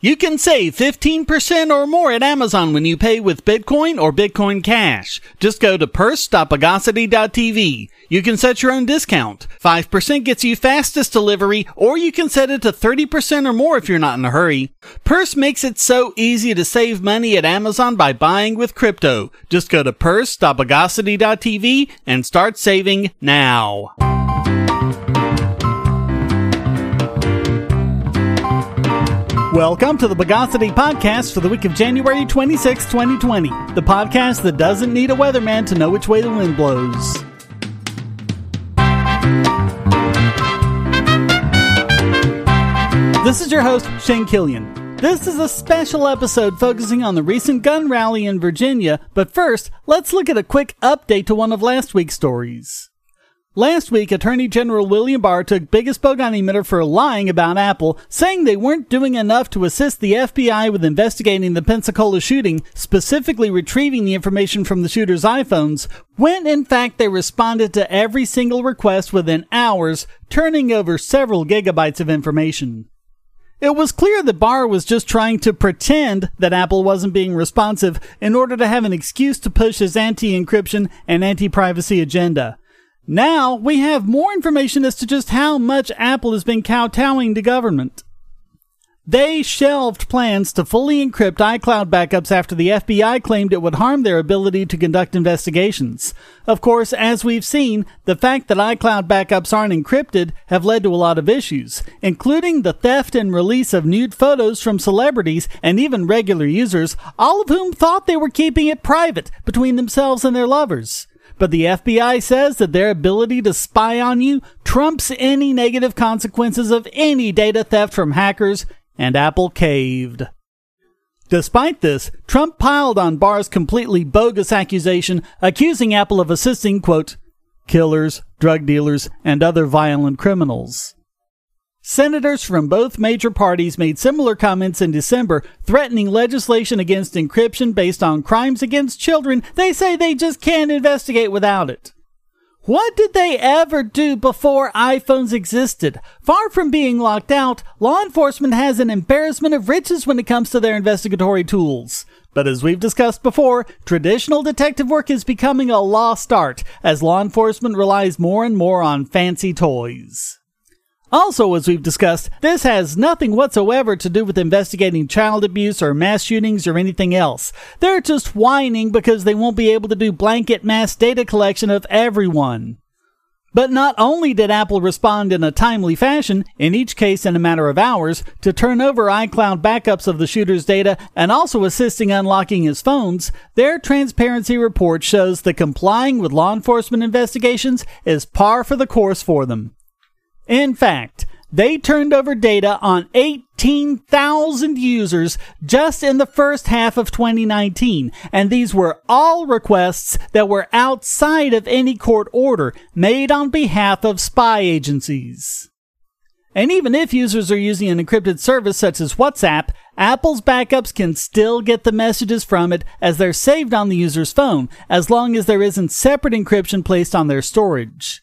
You can save 15% or more at Amazon when you pay with Bitcoin or Bitcoin Cash. Just go to purse.bogosity.tv. You can set your own discount. 5% gets you fastest delivery, or you can set it to 30% or more if you're not in a hurry. Purse makes it so easy to save money at Amazon by buying with crypto. Just go to purse.bogosity.tv and start saving now. Welcome to the Bogosity Podcast for the week of January 26, 2020. The podcast that doesn't need a weatherman to know which way the wind blows. This is your host, Shane Killian. This is a special episode focusing on the recent gun rally in Virginia, but first, let's look at a quick update to one of last week's stories. Last week, Attorney General William Barr took biggest bogon emitter for lying about Apple, saying they weren't doing enough to assist the FBI with investigating the Pensacola shooting, specifically retrieving the information from the shooter's iPhones, when in fact they responded to every single request within hours, turning over several gigabytes of information. It was clear that Barr was just trying to pretend that Apple wasn't being responsive in order to have an excuse to push his anti encryption and anti privacy agenda. Now we have more information as to just how much Apple has been kowtowing to government. They shelved plans to fully encrypt iCloud backups after the FBI claimed it would harm their ability to conduct investigations. Of course, as we've seen, the fact that iCloud backups aren't encrypted have led to a lot of issues, including the theft and release of nude photos from celebrities and even regular users, all of whom thought they were keeping it private between themselves and their lovers. But the FBI says that their ability to spy on you trumps any negative consequences of any data theft from hackers, and Apple caved. Despite this, Trump piled on Barr's completely bogus accusation, accusing Apple of assisting, quote, killers, drug dealers, and other violent criminals. Senators from both major parties made similar comments in December, threatening legislation against encryption based on crimes against children they say they just can't investigate without it. What did they ever do before iPhones existed? Far from being locked out, law enforcement has an embarrassment of riches when it comes to their investigatory tools. But as we've discussed before, traditional detective work is becoming a lost art as law enforcement relies more and more on fancy toys. Also, as we've discussed, this has nothing whatsoever to do with investigating child abuse or mass shootings or anything else. They're just whining because they won't be able to do blanket mass data collection of everyone. But not only did Apple respond in a timely fashion, in each case in a matter of hours, to turn over iCloud backups of the shooter's data and also assisting unlocking his phones, their transparency report shows that complying with law enforcement investigations is par for the course for them. In fact, they turned over data on 18,000 users just in the first half of 2019, and these were all requests that were outside of any court order made on behalf of spy agencies. And even if users are using an encrypted service such as WhatsApp, Apple's backups can still get the messages from it as they're saved on the user's phone, as long as there isn't separate encryption placed on their storage.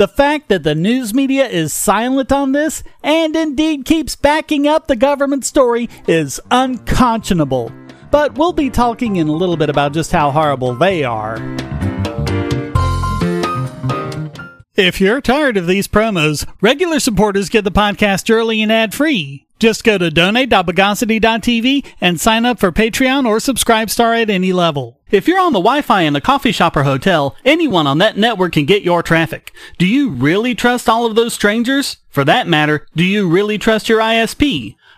The fact that the news media is silent on this and indeed keeps backing up the government story is unconscionable. But we'll be talking in a little bit about just how horrible they are. If you're tired of these promos, regular supporters get the podcast early and ad free. Just go to donate.bogosity.tv and sign up for Patreon or SubscribeStar at any level. If you're on the Wi-Fi in a coffee shop or hotel, anyone on that network can get your traffic. Do you really trust all of those strangers? For that matter, do you really trust your ISP?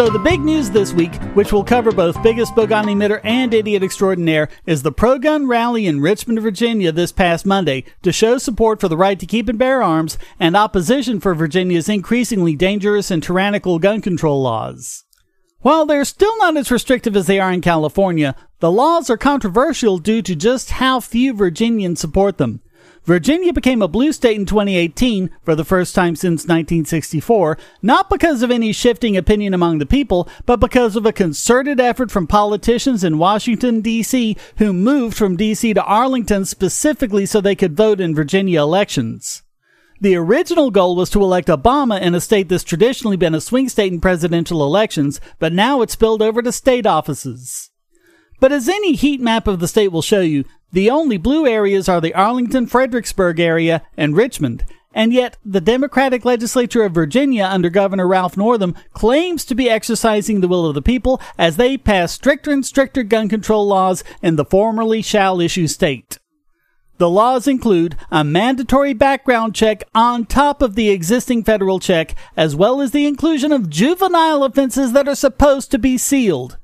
So, the big news this week, which will cover both biggest bogon emitter and idiot extraordinaire, is the pro gun rally in Richmond, Virginia this past Monday to show support for the right to keep and bear arms and opposition for Virginia's increasingly dangerous and tyrannical gun control laws. While they're still not as restrictive as they are in California, the laws are controversial due to just how few Virginians support them. Virginia became a blue state in 2018 for the first time since 1964, not because of any shifting opinion among the people, but because of a concerted effort from politicians in Washington, D.C., who moved from D.C. to Arlington specifically so they could vote in Virginia elections. The original goal was to elect Obama in a state that's traditionally been a swing state in presidential elections, but now it's spilled over to state offices. But as any heat map of the state will show you, the only blue areas are the Arlington Fredericksburg area and Richmond. And yet, the Democratic legislature of Virginia under Governor Ralph Northam claims to be exercising the will of the people as they pass stricter and stricter gun control laws in the formerly shall issue state. The laws include a mandatory background check on top of the existing federal check, as well as the inclusion of juvenile offenses that are supposed to be sealed.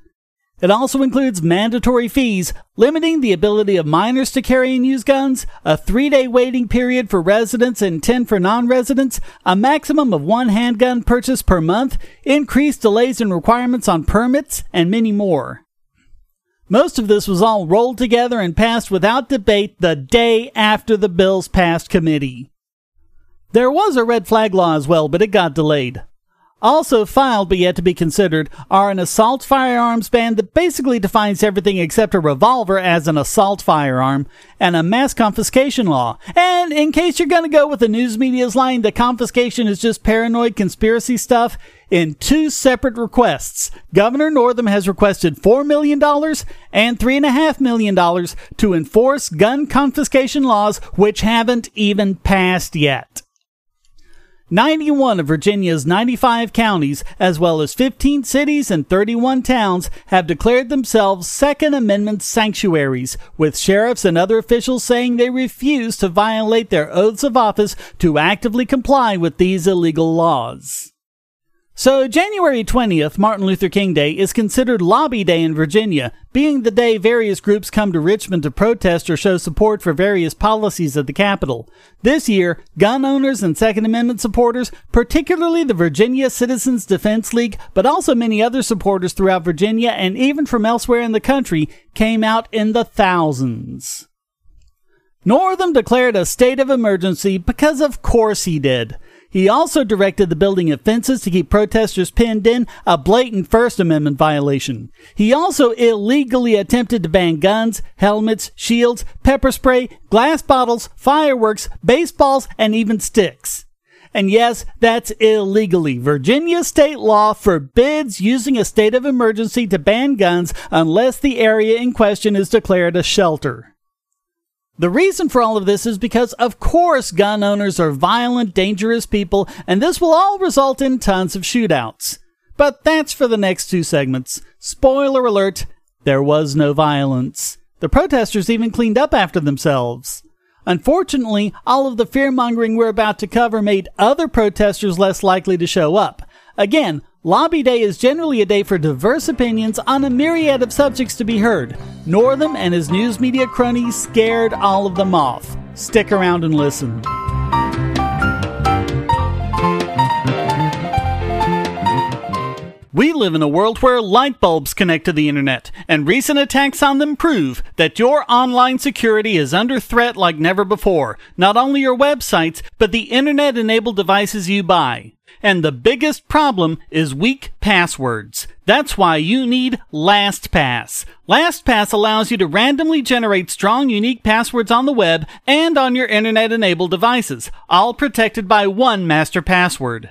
It also includes mandatory fees, limiting the ability of minors to carry and use guns, a three day waiting period for residents and 10 for non residents, a maximum of one handgun purchase per month, increased delays and requirements on permits, and many more. Most of this was all rolled together and passed without debate the day after the bills passed committee. There was a red flag law as well, but it got delayed. Also filed but yet to be considered are an assault firearms ban that basically defines everything except a revolver as an assault firearm, and a mass confiscation law. And in case you're gonna go with the news media's line that confiscation is just paranoid conspiracy stuff, in two separate requests, Governor Northam has requested $4 million and $3.5 million to enforce gun confiscation laws which haven't even passed yet. 91 of Virginia's 95 counties, as well as 15 cities and 31 towns, have declared themselves Second Amendment sanctuaries, with sheriffs and other officials saying they refuse to violate their oaths of office to actively comply with these illegal laws. So, January 20th, Martin Luther King Day, is considered Lobby Day in Virginia, being the day various groups come to Richmond to protest or show support for various policies at the Capitol. This year, gun owners and Second Amendment supporters, particularly the Virginia Citizens Defense League, but also many other supporters throughout Virginia and even from elsewhere in the country, came out in the thousands. Northam declared a state of emergency because of course he did. He also directed the building of fences to keep protesters pinned in, a blatant First Amendment violation. He also illegally attempted to ban guns, helmets, shields, pepper spray, glass bottles, fireworks, baseballs, and even sticks. And yes, that's illegally. Virginia state law forbids using a state of emergency to ban guns unless the area in question is declared a shelter. The reason for all of this is because, of course, gun owners are violent, dangerous people, and this will all result in tons of shootouts. But that's for the next two segments. Spoiler alert, there was no violence. The protesters even cleaned up after themselves. Unfortunately, all of the fear mongering we're about to cover made other protesters less likely to show up. Again, Lobby Day is generally a day for diverse opinions on a myriad of subjects to be heard. Northam and his news media cronies scared all of them off. Stick around and listen. We live in a world where light bulbs connect to the internet, and recent attacks on them prove that your online security is under threat like never before. Not only your websites, but the internet enabled devices you buy. And the biggest problem is weak passwords. That's why you need LastPass. LastPass allows you to randomly generate strong, unique passwords on the web and on your internet enabled devices, all protected by one master password.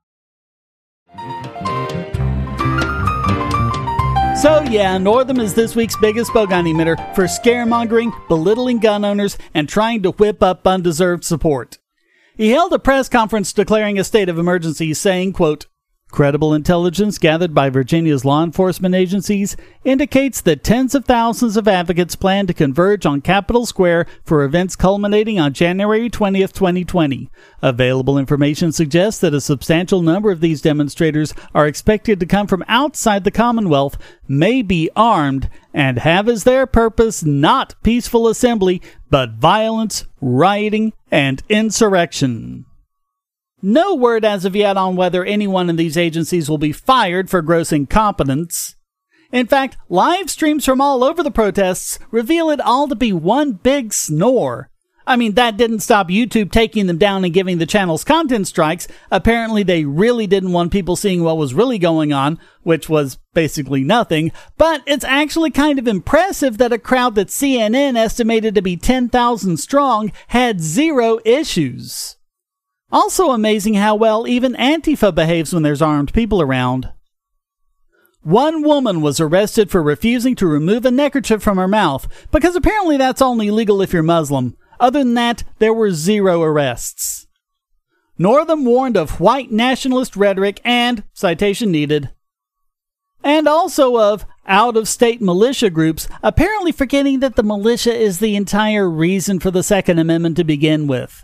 So yeah, Northam is this week's biggest bogon emitter for scaremongering, belittling gun owners, and trying to whip up undeserved support. He held a press conference declaring a state of emergency, saying, quote, Credible intelligence gathered by Virginia's law enforcement agencies indicates that tens of thousands of advocates plan to converge on Capitol Square for events culminating on January 20th, 2020. Available information suggests that a substantial number of these demonstrators are expected to come from outside the Commonwealth, may be armed, and have as their purpose not peaceful assembly, but violence, rioting, and insurrection. No word as of yet on whether anyone in these agencies will be fired for gross incompetence. In fact, live streams from all over the protests reveal it all to be one big snore. I mean, that didn't stop YouTube taking them down and giving the channels content strikes. Apparently, they really didn't want people seeing what was really going on, which was basically nothing. But it's actually kind of impressive that a crowd that CNN estimated to be 10,000 strong had zero issues. Also amazing how well even Antifa behaves when there's armed people around. One woman was arrested for refusing to remove a neckerchief from her mouth, because apparently that's only legal if you're Muslim. Other than that, there were zero arrests. Northam warned of white nationalist rhetoric and, citation needed, and also of out of state militia groups, apparently forgetting that the militia is the entire reason for the Second Amendment to begin with.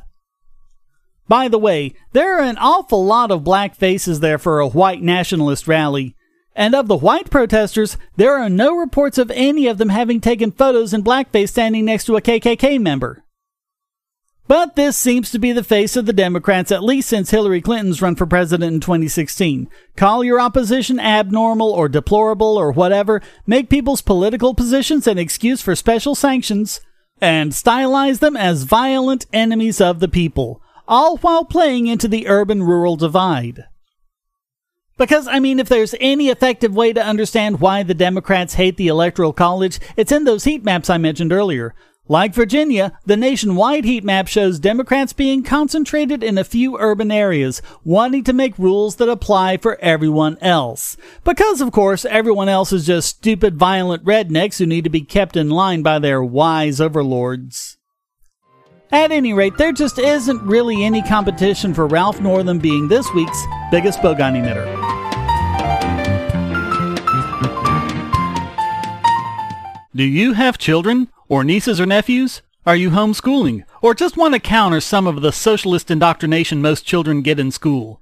By the way, there are an awful lot of black faces there for a white nationalist rally. And of the white protesters, there are no reports of any of them having taken photos in blackface standing next to a KKK member. But this seems to be the face of the Democrats at least since Hillary Clinton's run for president in 2016. Call your opposition abnormal or deplorable or whatever, make people's political positions an excuse for special sanctions, and stylize them as violent enemies of the people all while playing into the urban rural divide. Because, I mean, if there's any effective way to understand why the Democrats hate the Electoral College, it's in those heat maps I mentioned earlier. Like Virginia, the nationwide heat map shows Democrats being concentrated in a few urban areas, wanting to make rules that apply for everyone else. Because, of course, everyone else is just stupid, violent rednecks who need to be kept in line by their wise overlords. At any rate, there just isn't really any competition for Ralph Northam being this week's biggest bogon emitter. Do you have children, or nieces or nephews? Are you homeschooling, or just want to counter some of the socialist indoctrination most children get in school?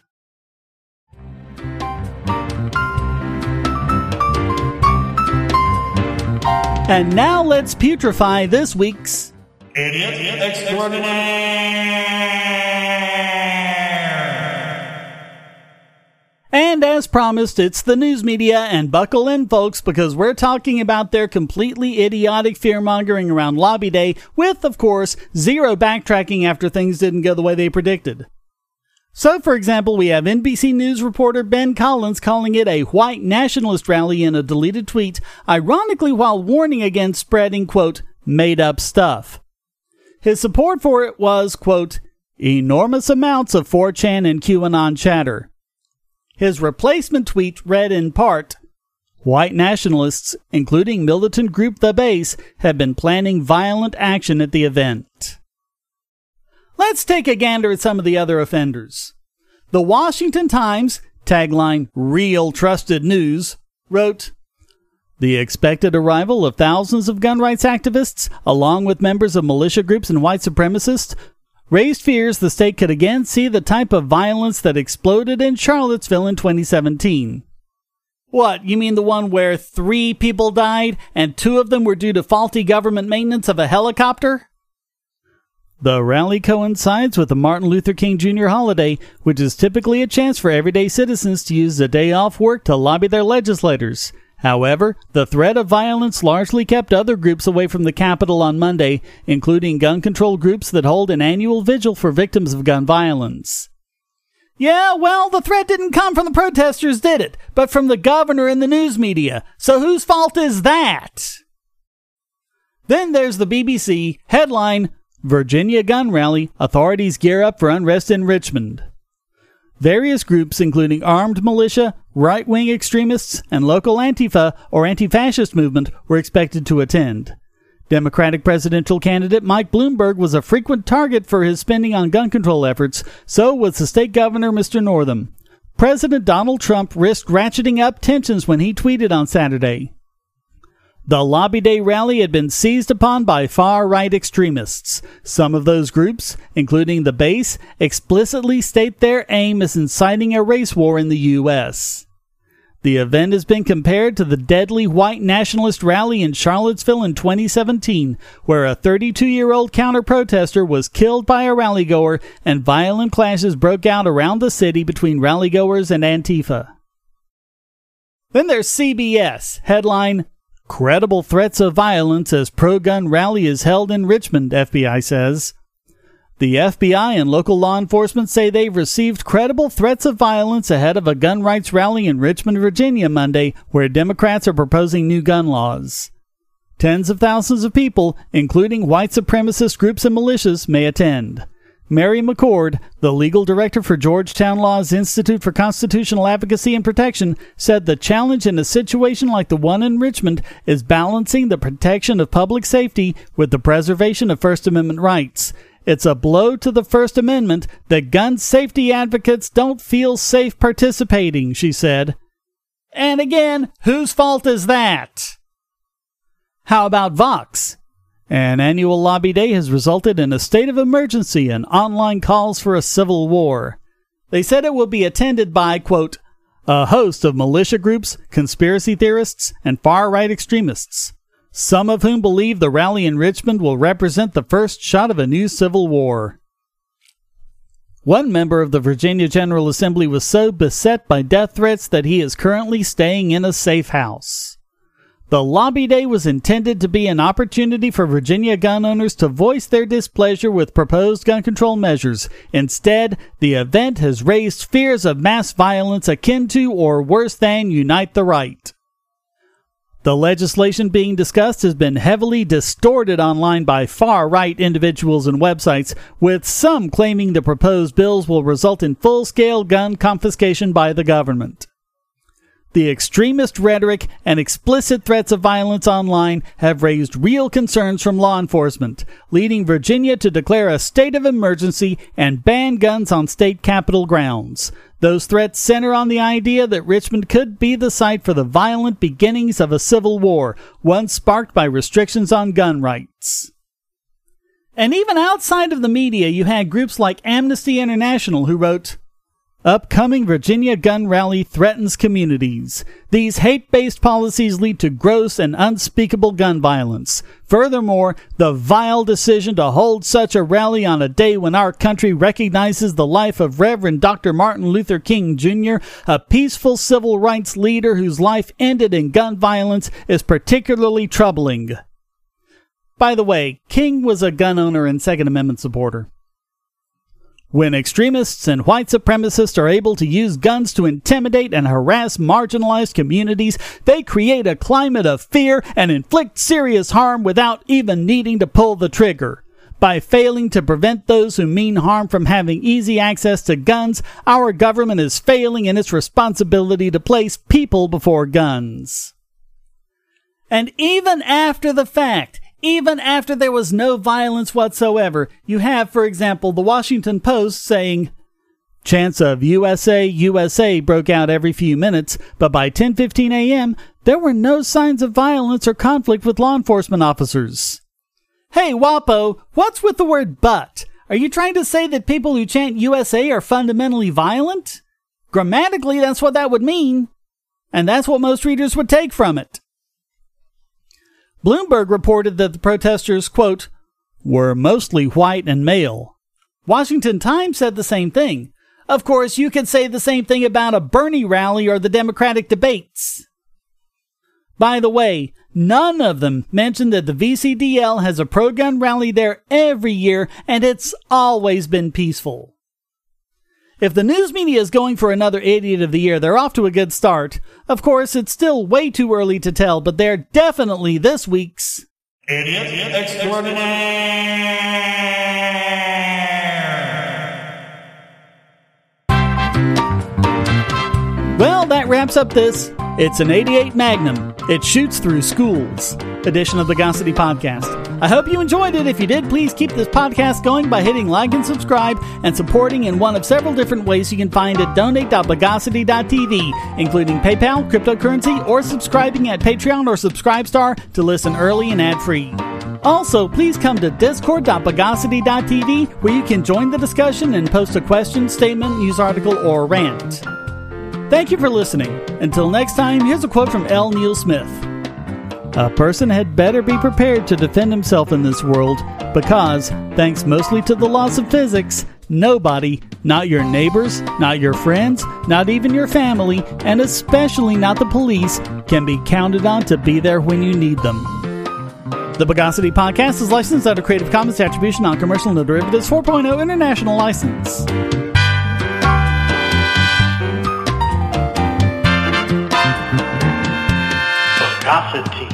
And now let's putrefy this week's Idiot Extraordinaire. And as promised, it's the news media, and buckle in, folks, because we're talking about their completely idiotic fear mongering around Lobby Day, with, of course, zero backtracking after things didn't go the way they predicted. So, for example, we have NBC News reporter Ben Collins calling it a white nationalist rally in a deleted tweet, ironically while warning against spreading, quote, made up stuff. His support for it was, quote, enormous amounts of 4chan and QAnon chatter. His replacement tweet read in part White nationalists, including militant group The Base, have been planning violent action at the event. Let's take a gander at some of the other offenders. The Washington Times, tagline Real Trusted News, wrote The expected arrival of thousands of gun rights activists, along with members of militia groups and white supremacists, raised fears the state could again see the type of violence that exploded in Charlottesville in 2017. What, you mean the one where three people died and two of them were due to faulty government maintenance of a helicopter? The rally coincides with the Martin Luther King Jr. holiday, which is typically a chance for everyday citizens to use the day off work to lobby their legislators. However, the threat of violence largely kept other groups away from the Capitol on Monday, including gun control groups that hold an annual vigil for victims of gun violence. Yeah, well, the threat didn't come from the protesters, did it? But from the governor and the news media. So whose fault is that? Then there's the BBC headline Virginia gun rally, authorities gear up for unrest in Richmond. Various groups, including armed militia, right wing extremists, and local Antifa or anti fascist movement, were expected to attend. Democratic presidential candidate Mike Bloomberg was a frequent target for his spending on gun control efforts, so was the state governor, Mr. Northam. President Donald Trump risked ratcheting up tensions when he tweeted on Saturday. The Lobby Day rally had been seized upon by far right extremists. Some of those groups, including the base, explicitly state their aim is inciting a race war in the U.S. The event has been compared to the deadly white nationalist rally in Charlottesville in 2017, where a 32 year old counter protester was killed by a rallygoer and violent clashes broke out around the city between rallygoers and Antifa. Then there's CBS, headline Credible threats of violence as pro gun rally is held in Richmond, FBI says. The FBI and local law enforcement say they've received credible threats of violence ahead of a gun rights rally in Richmond, Virginia Monday, where Democrats are proposing new gun laws. Tens of thousands of people, including white supremacist groups and militias, may attend. Mary McCord, the legal director for Georgetown Law's Institute for Constitutional Advocacy and Protection, said the challenge in a situation like the one in Richmond is balancing the protection of public safety with the preservation of First Amendment rights. It's a blow to the First Amendment that gun safety advocates don't feel safe participating, she said. And again, whose fault is that? How about Vox? An annual lobby day has resulted in a state of emergency and online calls for a civil war. They said it will be attended by, quote, a host of militia groups, conspiracy theorists, and far right extremists, some of whom believe the rally in Richmond will represent the first shot of a new civil war. One member of the Virginia General Assembly was so beset by death threats that he is currently staying in a safe house. The lobby day was intended to be an opportunity for Virginia gun owners to voice their displeasure with proposed gun control measures. Instead, the event has raised fears of mass violence akin to or worse than Unite the Right. The legislation being discussed has been heavily distorted online by far right individuals and websites, with some claiming the proposed bills will result in full scale gun confiscation by the government. The extremist rhetoric and explicit threats of violence online have raised real concerns from law enforcement, leading Virginia to declare a state of emergency and ban guns on state capitol grounds. Those threats center on the idea that Richmond could be the site for the violent beginnings of a civil war, one sparked by restrictions on gun rights. And even outside of the media, you had groups like Amnesty International who wrote, Upcoming Virginia gun rally threatens communities. These hate based policies lead to gross and unspeakable gun violence. Furthermore, the vile decision to hold such a rally on a day when our country recognizes the life of Reverend Dr. Martin Luther King Jr., a peaceful civil rights leader whose life ended in gun violence, is particularly troubling. By the way, King was a gun owner and Second Amendment supporter. When extremists and white supremacists are able to use guns to intimidate and harass marginalized communities, they create a climate of fear and inflict serious harm without even needing to pull the trigger. By failing to prevent those who mean harm from having easy access to guns, our government is failing in its responsibility to place people before guns. And even after the fact, even after there was no violence whatsoever. You have, for example, the Washington Post saying, Chants of USA, USA broke out every few minutes, but by 10:15 a.m., there were no signs of violence or conflict with law enforcement officers. Hey, Wapo, what's with the word but? Are you trying to say that people who chant USA are fundamentally violent? Grammatically, that's what that would mean. And that's what most readers would take from it. Bloomberg reported that the protesters, quote, were mostly white and male. Washington Times said the same thing. Of course, you could say the same thing about a Bernie rally or the Democratic debates. By the way, none of them mentioned that the VCDL has a pro gun rally there every year and it's always been peaceful. If the news media is going for another Idiot of the Year, they're off to a good start. Of course, it's still way too early to tell, but they're definitely this week's Idiot Extraordinaire. Well, that wraps up this. It's an 88 Magnum. It shoots through schools. Edition of the Bogosity Podcast. I hope you enjoyed it. If you did, please keep this podcast going by hitting like and subscribe and supporting in one of several different ways you can find at donate.bogosity.tv, including PayPal, cryptocurrency, or subscribing at Patreon or Subscribestar to listen early and ad free. Also, please come to discord.bogosity.tv where you can join the discussion and post a question, statement, news article, or rant. Thank you for listening. Until next time, here's a quote from L. Neil Smith. A person had better be prepared to defend himself in this world because, thanks mostly to the laws of physics, nobody, not your neighbors, not your friends, not even your family, and especially not the police, can be counted on to be there when you need them. The Bogosity Podcast is licensed under Creative Commons Attribution Non Commercial No Derivatives 4.0 International License. Bogosity.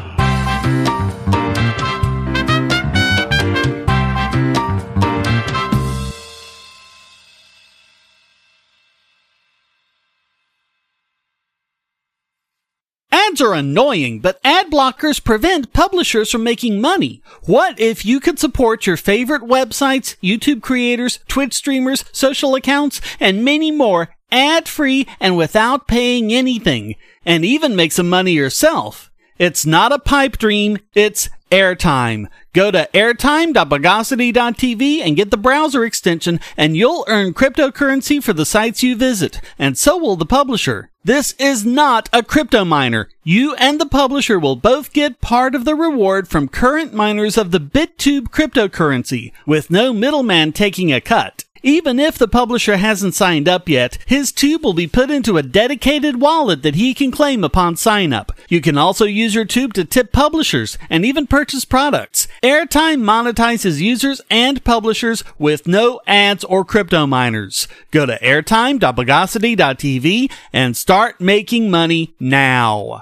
Ads are annoying, but ad blockers prevent publishers from making money. What if you could support your favorite websites, YouTube creators, Twitch streamers, social accounts, and many more ad free and without paying anything, and even make some money yourself? It's not a pipe dream, it's airtime. Go to airtime.bogosity.tv and get the browser extension, and you'll earn cryptocurrency for the sites you visit, and so will the publisher. This is not a crypto miner. You and the publisher will both get part of the reward from current miners of the BitTube cryptocurrency, with no middleman taking a cut. Even if the publisher hasn't signed up yet, his tube will be put into a dedicated wallet that he can claim upon sign up. You can also use your tube to tip publishers and even purchase products. Airtime monetizes users and publishers with no ads or crypto miners. Go to airtime.bogosity.tv and start making money now.